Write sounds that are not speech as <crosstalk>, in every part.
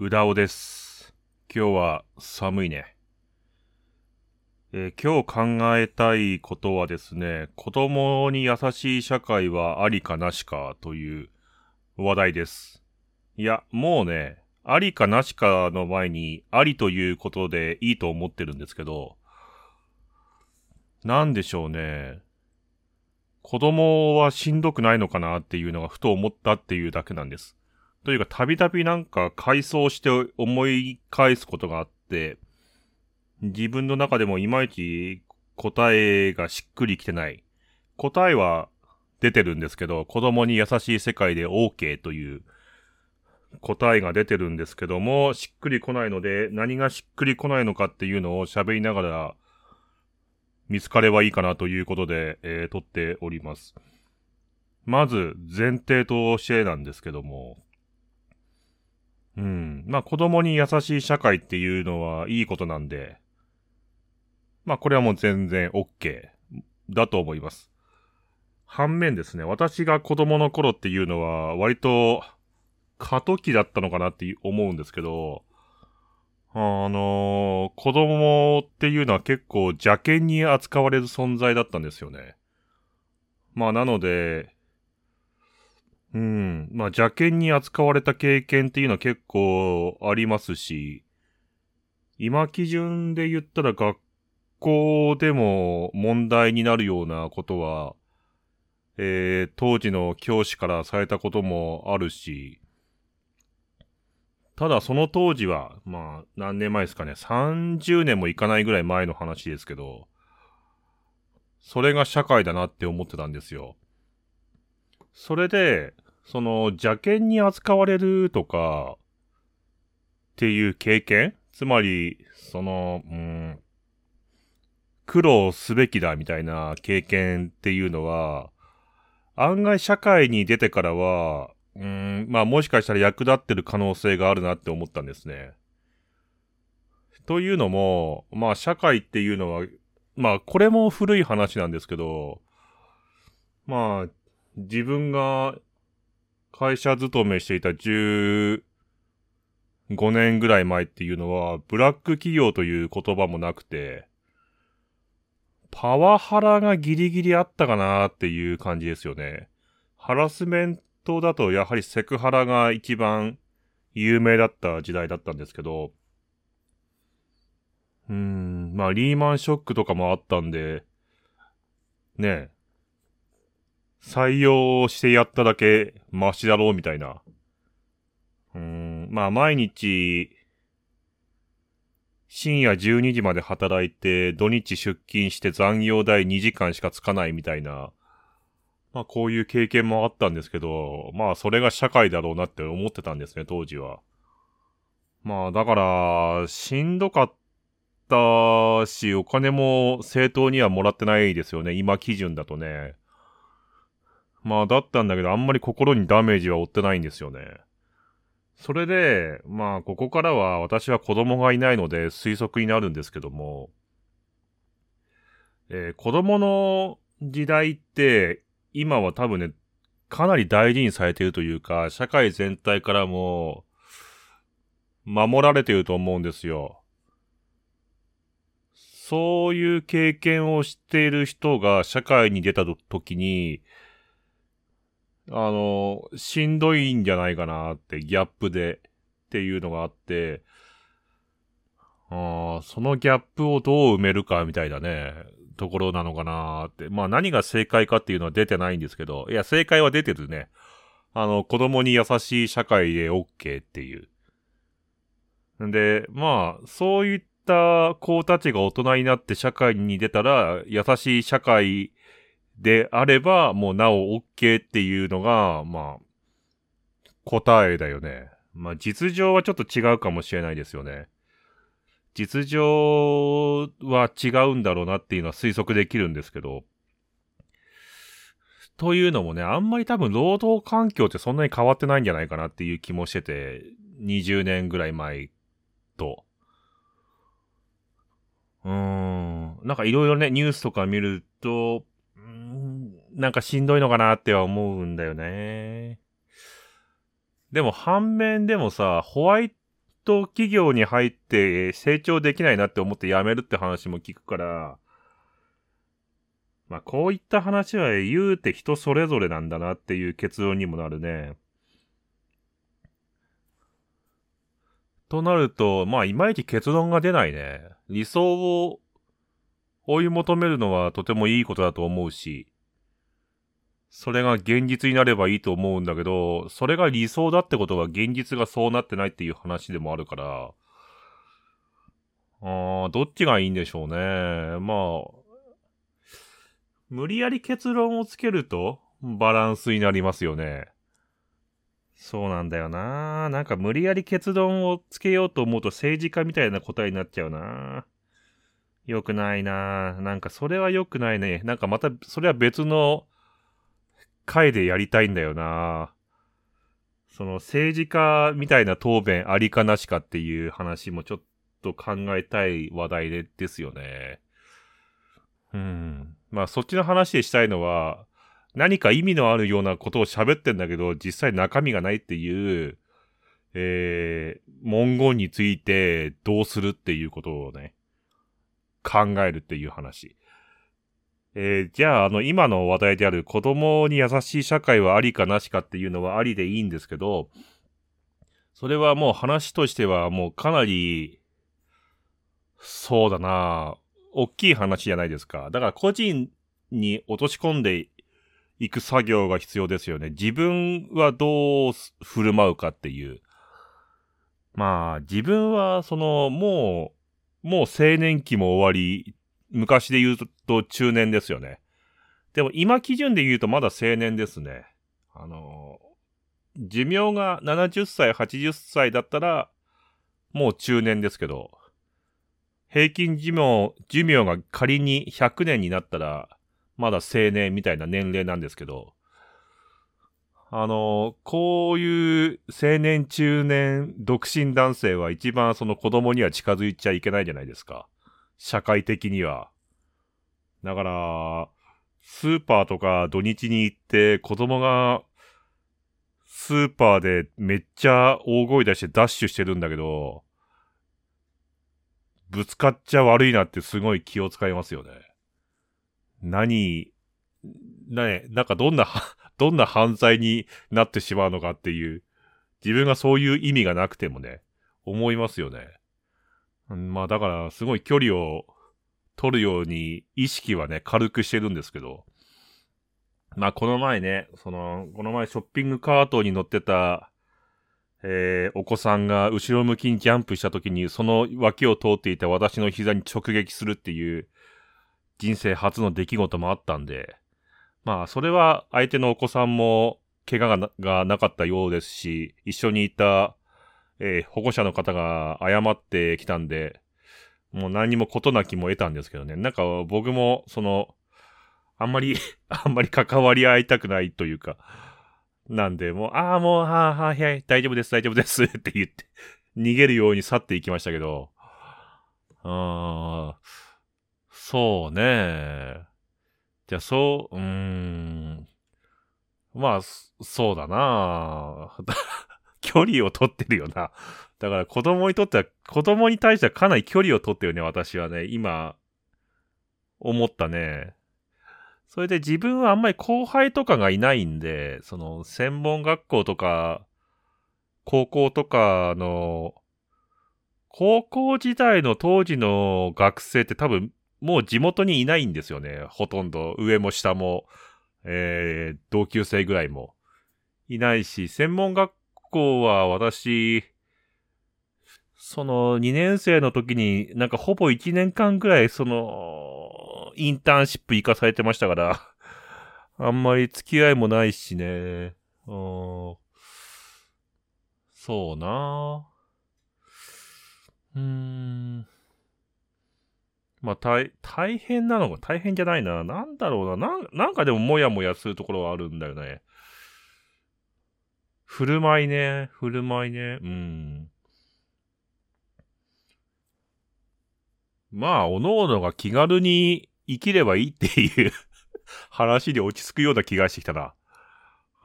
うだおです。今日は寒いね。えー今日考えたいことはですね、子供に優しい社会はありかなしかという話題です。いや、もうね、ありかなしかの前にありということでいいと思ってるんですけど、なんでしょうね。子供はしんどくないのかなっていうのがふと思ったっていうだけなんです。というか、たびたびなんか回想して思い返すことがあって、自分の中でもいまいち答えがしっくりきてない。答えは出てるんですけど、子供に優しい世界で OK という答えが出てるんですけども、しっくりこないので、何がしっくりこないのかっていうのを喋りながら見つかればいいかなということで、えー撮っております。まず、前提としてなんですけども、うん。まあ、子供に優しい社会っていうのはいいことなんで、まあ、これはもう全然 OK だと思います。反面ですね、私が子供の頃っていうのは割と過渡期だったのかなって思うんですけど、あの子供っていうのは結構邪険に扱われる存在だったんですよね。まあ、なので、うん。まあ、邪険に扱われた経験っていうのは結構ありますし、今基準で言ったら学校でも問題になるようなことは、えー、当時の教師からされたこともあるし、ただその当時は、まあ、何年前ですかね、30年もいかないぐらい前の話ですけど、それが社会だなって思ってたんですよ。それで、その邪険に扱われるとか、っていう経験？つまり、その、うん、苦労すべきだみたいな経験っていうのは、案外社会に出てからは、うん、まあもしかしたら役立ってる可能性があるなって思ったんですね。というのも、まあ社会っていうのは、まあこれも古い話なんですけど、まあ自分が会社勤めしていた15年ぐらい前っていうのは、ブラック企業という言葉もなくて、パワハラがギリギリあったかなっていう感じですよね。ハラスメントだとやはりセクハラが一番有名だった時代だったんですけど、うーん、まあリーマンショックとかもあったんで、ねえ、採用してやっただけマシだろうみたいな。うん、まあ毎日、深夜12時まで働いて、土日出勤して残業代2時間しかつかないみたいな、まあこういう経験もあったんですけど、まあそれが社会だろうなって思ってたんですね、当時は。まあだから、しんどかったし、お金も正当にはもらってないですよね、今基準だとね。まあだったんだけど、あんまり心にダメージは負ってないんですよね。それで、まあここからは私は子供がいないので推測になるんですけども、えー子供の時代って今は多分ね、かなり大事にされているというか、社会全体からも守られていると思うんですよ。そういう経験をしている人が社会に出た時に、あの、しんどいんじゃないかなって、ギャップでっていうのがあって、あそのギャップをどう埋めるかみたいなね、ところなのかなって。まあ何が正解かっていうのは出てないんですけど、いや、正解は出てるね。あの、子供に優しい社会で OK っていう。んで、まあ、そういった子たちが大人になって社会に出たら、優しい社会であれば、もうなお OK っていうのが、まあ、答えだよね。まあ、実情はちょっと違うかもしれないですよね。実情は違うんだろうなっていうのは推測できるんですけど。というのもね、あんまり多分労働環境ってそんなに変わってないんじゃないかなっていう気もしてて、20年ぐらい前と。うーん。なんかいろいろね、ニュースとか見ると、なんかしんどいのかなっては思うんだよね。でも反面でもさ、ホワイと企業に入って成長できないなって思って辞めるって話も聞くから、まあこういった話は言うて人それぞれなんだなっていう結論にもなるね。となると、まあいまいち結論が出ないね。理想を追い求めるのはとてもいいことだと思うし、それが現実になればいいと思うんだけど、それが理想だってことは現実がそうなってないっていう話でもあるから、ああ、どっちがいいんでしょうね。まあ、無理やり結論をつけるとバランスになりますよね。そうなんだよな。なんか無理やり結論をつけようと思うと政治家みたいな答えになっちゃうな。よくないな。なんかそれは良くないね。なんかまたそれは別の回でやりたいんだよな。その政治家みたいな答弁ありかなしかっていう話もちょっと考えたい話題でですよね。うん。まあそっちの話でしたいのは、何か意味のあるようなことを喋ってんだけど、実際中身がないっていう、えー、文言についてどうするっていうことをね、考えるっていう話。えー、じゃあ、あの、今の話題である子供に優しい社会はありかなしかっていうのはありでいいんですけど、それはもう話としてはもうかなり、そうだな大きい話じゃないですか。だから個人に落とし込んでいく作業が必要ですよね。自分はどう振る舞うかっていう。まあ、自分は、その、もう、もう青年期も終わり、昔で言うと中年ですよね。でも今基準で言うとまだ青年ですね。あの、寿命が70歳、80歳だったら、もう中年ですけど、平均寿命、寿命が仮に100年になったら、まだ青年みたいな年齢なんですけど、あの、こういう青年、中年、独身男性は一番その子供には近づいちゃいけないじゃないですか。社会的には。だから、スーパーとか土日に行って子供がスーパーでめっちゃ大声出してダッシュしてるんだけど、ぶつかっちゃ悪いなってすごい気を使いますよね。何、ね、なんかどんな、<laughs> どんな犯罪になってしまうのかっていう、自分がそういう意味がなくてもね、思いますよね。まあだからすごい距離を取るように意識はね、軽くしてるんですけど、まあこの前ね、その、この前ショッピングカートに乗ってた、えー、お子さんが後ろ向きにジャンプした時にその脇を通っていた私の膝に直撃するっていう人生初の出来事もあったんで、まあそれは相手のお子さんも怪我ががなかったようですし、一緒にいたえー、保護者の方が謝ってきたんで、もう何もことなきも得たんですけどね。なんか僕も、その、あんまり <laughs> あんまり関わり合いたくないというか、なんで、もう、ああ、もう、はあ、はあ、はい、大丈夫です、大丈夫です <laughs> って言って、逃げるように去っていきましたけど、ああ、そうね。じゃあ、そう、うーん。まあ、そうだな距離を取ってるよな。だから子供にとっては、子供に対してはかなり距離を取ってるね、私はね。今、思ったね。それで自分はあんまり後輩とかがいないんで、その、専門学校とか、高校とかの、高校時代の当時の学生って多分、もう地元にいないんですよね。ほとんど。上も下も、えー、同級生ぐらいも。いないし、専門学校は私、その2年生の時になんかほぼ1年間くらいそのインターンシップ行かされてましたから、あんまり付き合いもないしね。うん、そうなうーん。まあ、大、大変なのが大変じゃないな。なんだろうな。なん、なんかでももやもやするところはあるんだよね。振る舞いね。振る舞いね。うん。まあ、おのおのが気軽に生きればいいっていう <laughs> 話で落ち着くような気がしてきたな。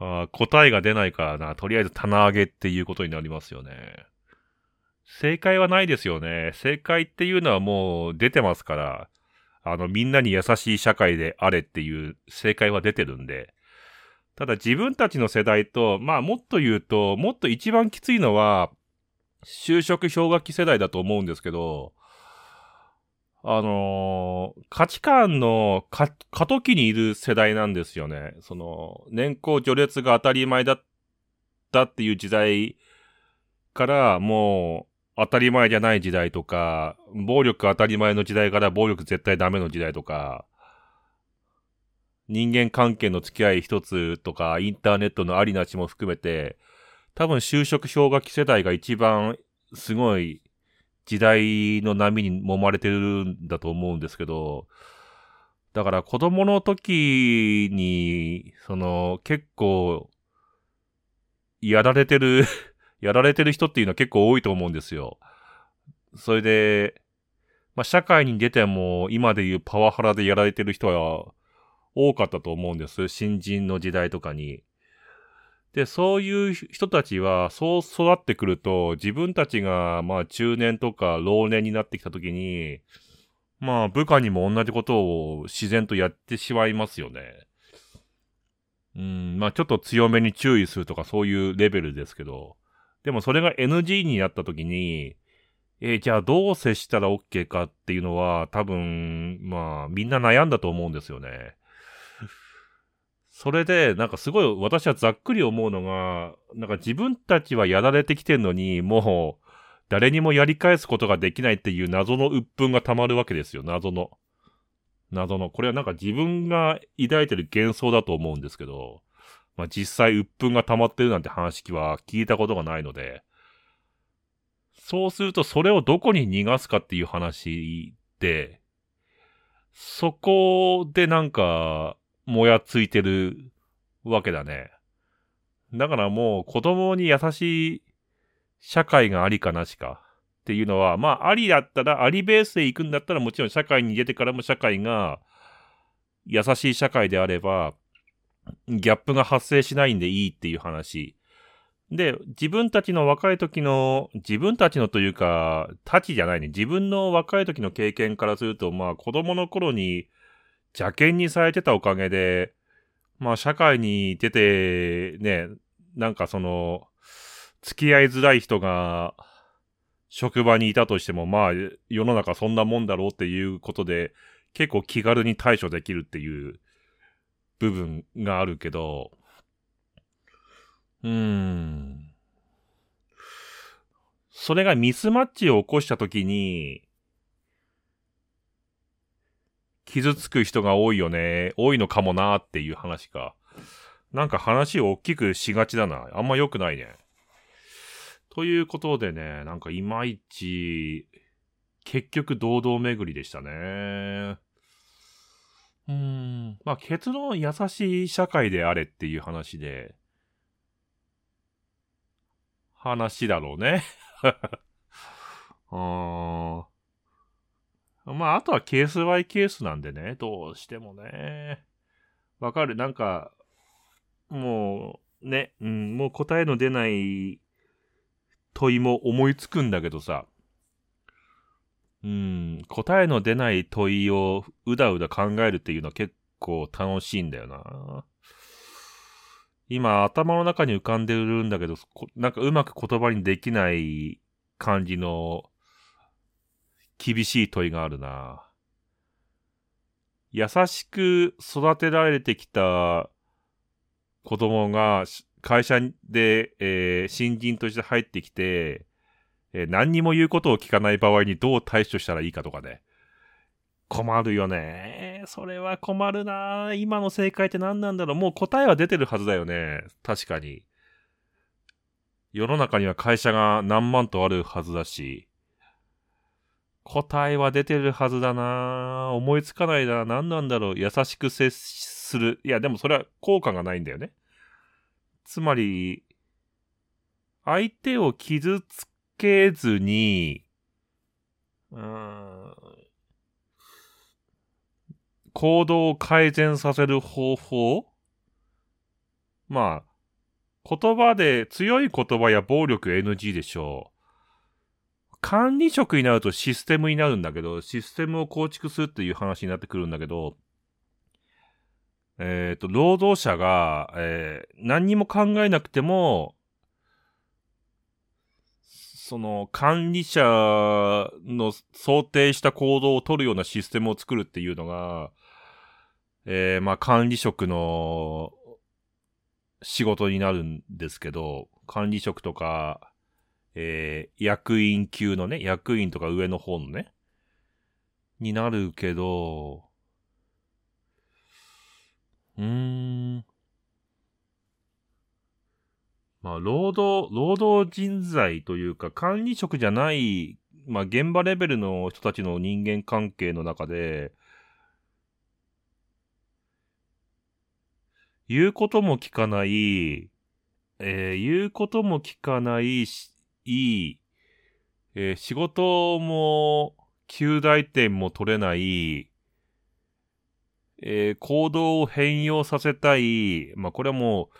あ答えが出ないからな。とりあえず棚上げっていうことになりますよね。正解はないですよね。正解っていうのはもう出てますから、あの、みんなに優しい社会であれっていう正解は出てるんで。ただ自分たちの世代と、まあもっと言うと、もっと一番きついのは、就職氷河期世代だと思うんですけど、あのー、価値観の過渡期にいる世代なんですよね。その、年功序列が当たり前だったっていう時代から、もう、当たり前じゃない時代とか、暴力当たり前の時代から暴力絶対ダメの時代とか、人間関係の付き合い一つとか、インターネットのありなしも含めて、多分就職氷河期世代が一番すごい時代の波に揉まれてるんだと思うんですけど、だから子供の時に、その結構、やられてる <laughs> やられてる人っていうのは結構多いと思うんですよ。それで、まあ、社会に出ても今でいうパワハラでやられてる人は多かったと思うんです。新人の時代とかに。で、そういう人たちは、そう育ってくると、自分たちが、まあ、中年とか老年になってきたときに、まあ、部下にも同じことを自然とやってしまいますよね。うん、まあ、ちょっと強めに注意するとかそういうレベルですけど、でもそれが NG になったときに、えー、じゃあどう接したら OK かっていうのは、多分、まあ、みんな悩んだと思うんですよね。それで、なんかすごい私はざっくり思うのが、なんか自分たちはやられてきてんのに、もう、誰にもやり返すことができないっていう謎の鬱憤が溜まるわけですよ、謎の。謎の。これはなんか自分が抱いてる幻想だと思うんですけど、まあ実際鬱憤が溜まってるなんて話は聞いたことがないので、そうするとそれをどこに逃がすかっていう話で、そこでなんか、もやついてるわけだね。だからもう子供に優しい社会がありかなしかっていうのは、まあありだったら、ありベースで行くんだったらもちろん社会に出てからも社会が優しい社会であれば、ギャップが発生しないんでいいっていう話。で、自分たちの若い時の、自分たちのというか、たちじゃないね。自分の若い時の経験からすると、まあ子供の頃に邪険にされてたおかげで、まあ社会に出て、ね、なんかその、付き合いづらい人が、職場にいたとしても、まあ、世の中そんなもんだろうっていうことで、結構気軽に対処できるっていう部分があるけど、うーん。それがミスマッチを起こしたときに、傷つく人が多いよね。多いのかもなっていう話か。なんか話を大きくしがちだな。あんま良くないね。ということでね、なんかいまいち、結局堂々巡りでしたね。うーん。まあ結論優しい社会であれっていう話で、話だろうね。<laughs> あーまあ、あとはケースバイケースなんでね、どうしてもね。わかる。なんか、もう、ね、うん、もう答えの出ない問いも思いつくんだけどさ、うん、答えの出ない問いをうだうだ考えるっていうのは結構楽しいんだよな。今、頭の中に浮かんでるんだけど、なんかうまく言葉にできない感じの厳しい問いがあるな。優しく育てられてきた子供が会社で、えー、新人として入ってきて、えー、何にも言うことを聞かない場合にどう対処したらいいかとかね。困るよね。それは困るな。今の正解って何なんだろう。もう答えは出てるはずだよね。確かに。世の中には会社が何万とあるはずだし。答えは出てるはずだな思いつかないな。何なんだろう。優しく接する。いや、でもそれは効果がないんだよね。つまり、相手を傷つけずに、うん、行動を改善させる方法？まあ、言葉で強い言葉や暴力 NG でしょう。管理職になるとシステムになるんだけど、システムを構築するっていう話になってくるんだけど、えっ、ー、と、労働者が、えー、何にも考えなくても、その管理者の想定した行動を取るようなシステムを作るっていうのが、えー、まあ管理職の仕事になるんですけど、管理職とか、えー、役員級のね、役員とか上の方のね、になるけど、うーん。まあ、労働、労働人材というか、管理職じゃない、まあ、現場レベルの人たちの人間関係の中で、言うことも聞かない、えー、言うことも聞かないし、いい、えー、仕事も、旧大点も取れない、えー、行動を変容させたい、まあ、これはもう、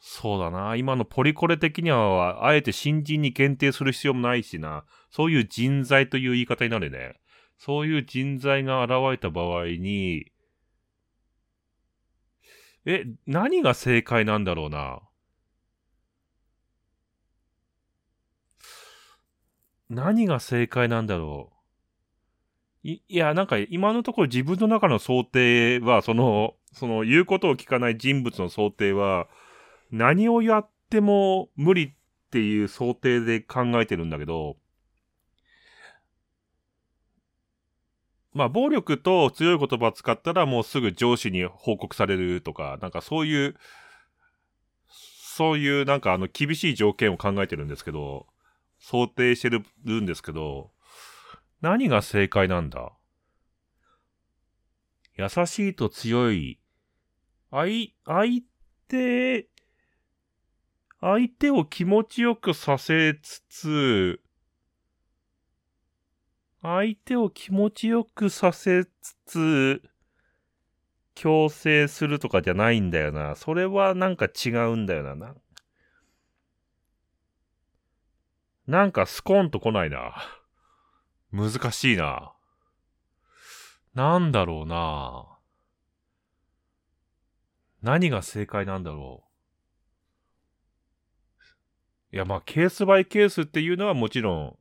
そうだな。今のポリコレ的には、あえて新人に限定する必要もないしな。そういう人材という言い方になるね。そういう人材が現れた場合に、え、何が正解なんだろうな。何が正解なんだろう。い、いや、なんか今のところ自分の中の想定は、その、その言うことを聞かない人物の想定は、何をやっても無理っていう想定で考えてるんだけど、まあ、暴力と強い言葉を使ったらもうすぐ上司に報告されるとか、なんかそういう、そういうなんかあの厳しい条件を考えてるんですけど、想定してるんですけど、何が正解なんだ？優しいと強い。相、相手相手を気持ちよくさせつつ、相手を気持ちよくさせつつ、強制するとかじゃないんだよな。それはなんか違うんだよな。なんかスコンと来ないな。難しいな。なんだろうな。何が正解なんだろう。いや、まあ、ケースバイケースっていうのはもちろん、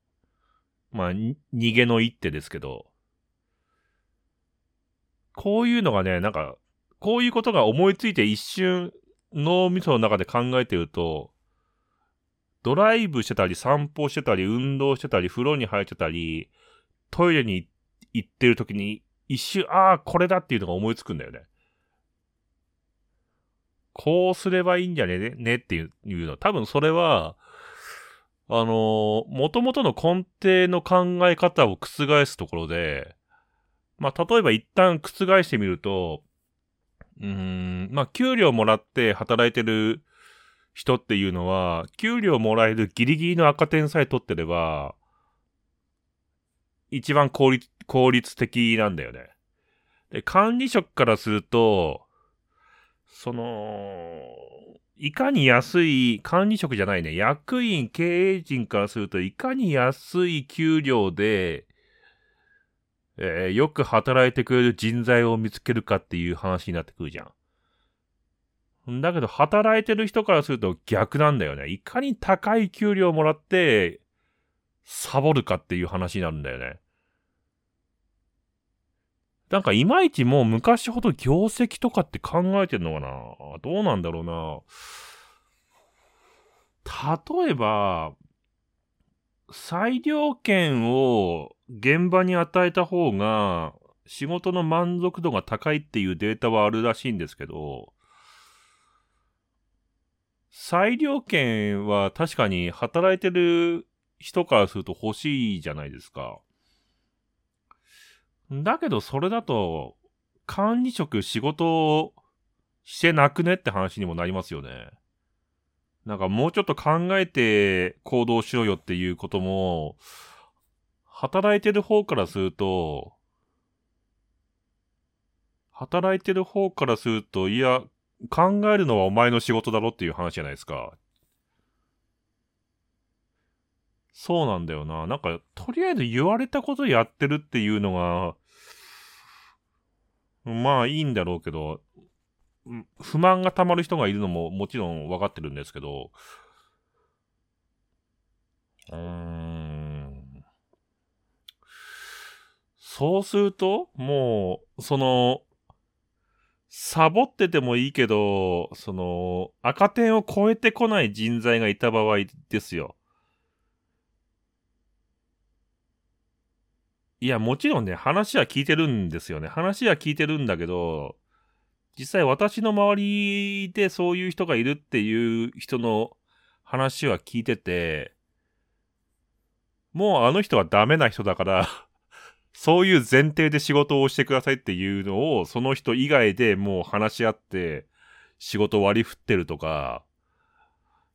まあ、逃げの一手ですけど、こういうのがね、なんか、こういうことが思いついて一瞬、脳みその中で考えてると、ドライブしてたり、散歩してたり、運動してたり、風呂に入ってたり、トイレに行ってる時に、一瞬、ああ、これだっていうのが思いつくんだよね。こうすればいいんじゃね？ねっていうの。多分それは、あのー、元々の根底の考え方を覆すところで、まあ、例えば一旦覆してみると、うーん、まあ、給料もらって働いてる人っていうのは、給料もらえるギリギリの赤点さえ取ってれば、一番効率、効率的なんだよね。で、管理職からすると、その、いかに安い、管理職じゃないね、役員、経営陣からすると、いかに安い給料で、えー、よく働いてくれる人材を見つけるかっていう話になってくるじゃん。だけど、働いてる人からすると逆なんだよね。いかに高い給料をもらって、サボるかっていう話になるんだよね。なんかいまいちもう昔ほど業績とかって考えてんのかなどうなんだろうな例えば、裁量権を現場に与えた方が仕事の満足度が高いっていうデータはあるらしいんですけど、裁量権は確かに働いてる人からすると欲しいじゃないですか。だけどそれだと、管理職仕事をしてなくねって話にもなりますよね。なんかもうちょっと考えて行動しろよっていうことも、働いてる方からすると、働いてる方からすると、いや、考えるのはお前の仕事だろっていう話じゃないですか。そうなんだよな。なんか、とりあえず言われたことやってるっていうのが、まあいいんだろうけど、不満が溜まる人がいるのももちろん分かってるんですけど、うーん。そうすると、もう、その、サボっててもいいけど、その、赤点を超えてこない人材がいた場合ですよ。いや、もちろんね、話は聞いてるんですよね。話は聞いてるんだけど、実際私の周りでそういう人がいるっていう人の話は聞いてて、もうあの人はダメな人だからそういう前提で仕事をしてくださいっていうのを、その人以外でもう話し合って、仕事割り振ってるとか、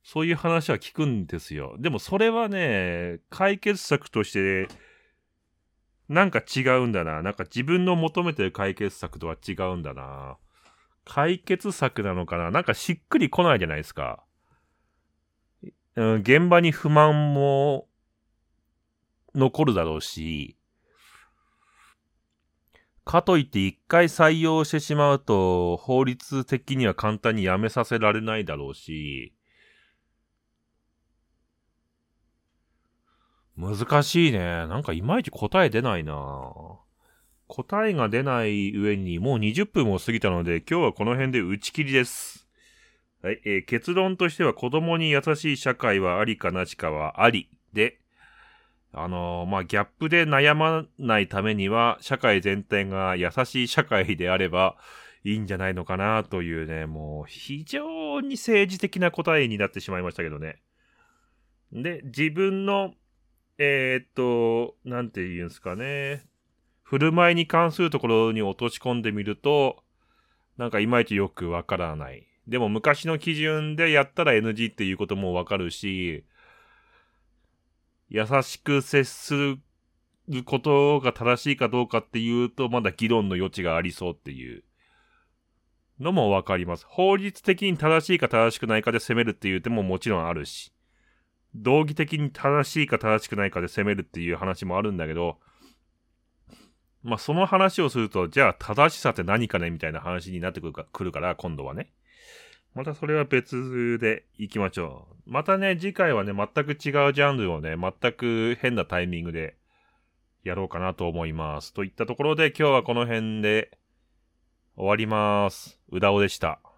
そういう話は聞くんですよ。でもそれはね、解決策として、なんか違うんだな。なんか自分の求めてる解決策とは違うんだな。解決策なのかななんかしっくりこないじゃないですか。うん、現場に不満も残るだろうし、かといって一回採用してしまうと、法律的には簡単に辞めさせられないだろうし、難しいね。なんかいまいち答え出ないな答えが出ない上にもう20分も過ぎたので、今日はこの辺で打ち切りです。はい、えー、結論としては子供に優しい社会はありかなしかはありで、あの、まあ、ギャップで悩まないためには、社会全体が優しい社会であればいいんじゃないのかなというね、もう非常に政治的な答えになってしまいましたけどね。で、自分の、えー、っと、なんて言うんですかね。振る舞いに関するところに落とし込んでみると、なんかいまいちよくわからない。でも昔の基準でやったら NG っていうこともわかるし、優しく接することが正しいかどうかっていうと、まだ議論の余地がありそうっていうのもわかります。法律的に正しいか正しくないかで攻めるっていう手ももちろんあるし、道義的に正しいか正しくないかで攻めるっていう話もあるんだけど、まあ、その話をすると、じゃあ正しさって何かね？みたいな話になってくるかくるから、今度はね。またそれは別で行きましょう。またね、次回はね、全く違うジャンルをね、全く変なタイミングでやろうかなと思います。といったところで今日はこの辺で終わります。うだおでした。